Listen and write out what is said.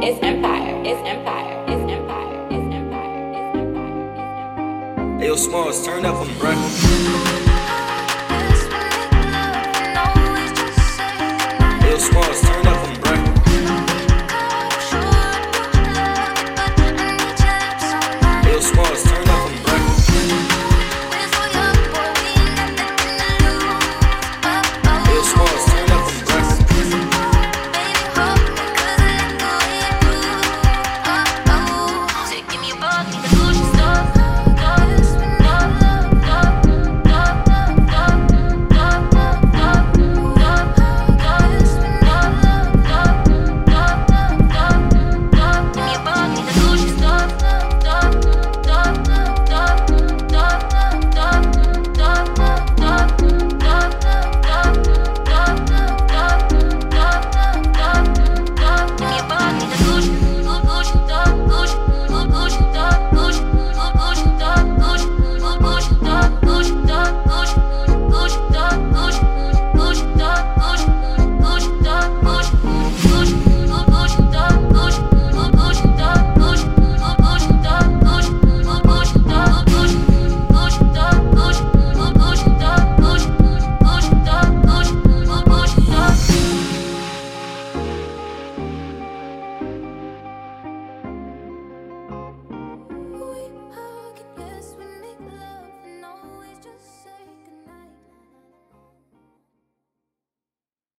It's empire. It's empire. It's empire. It's empire. It's empire. It's empire. Hey, yo, Smallz, turn up on the bruh.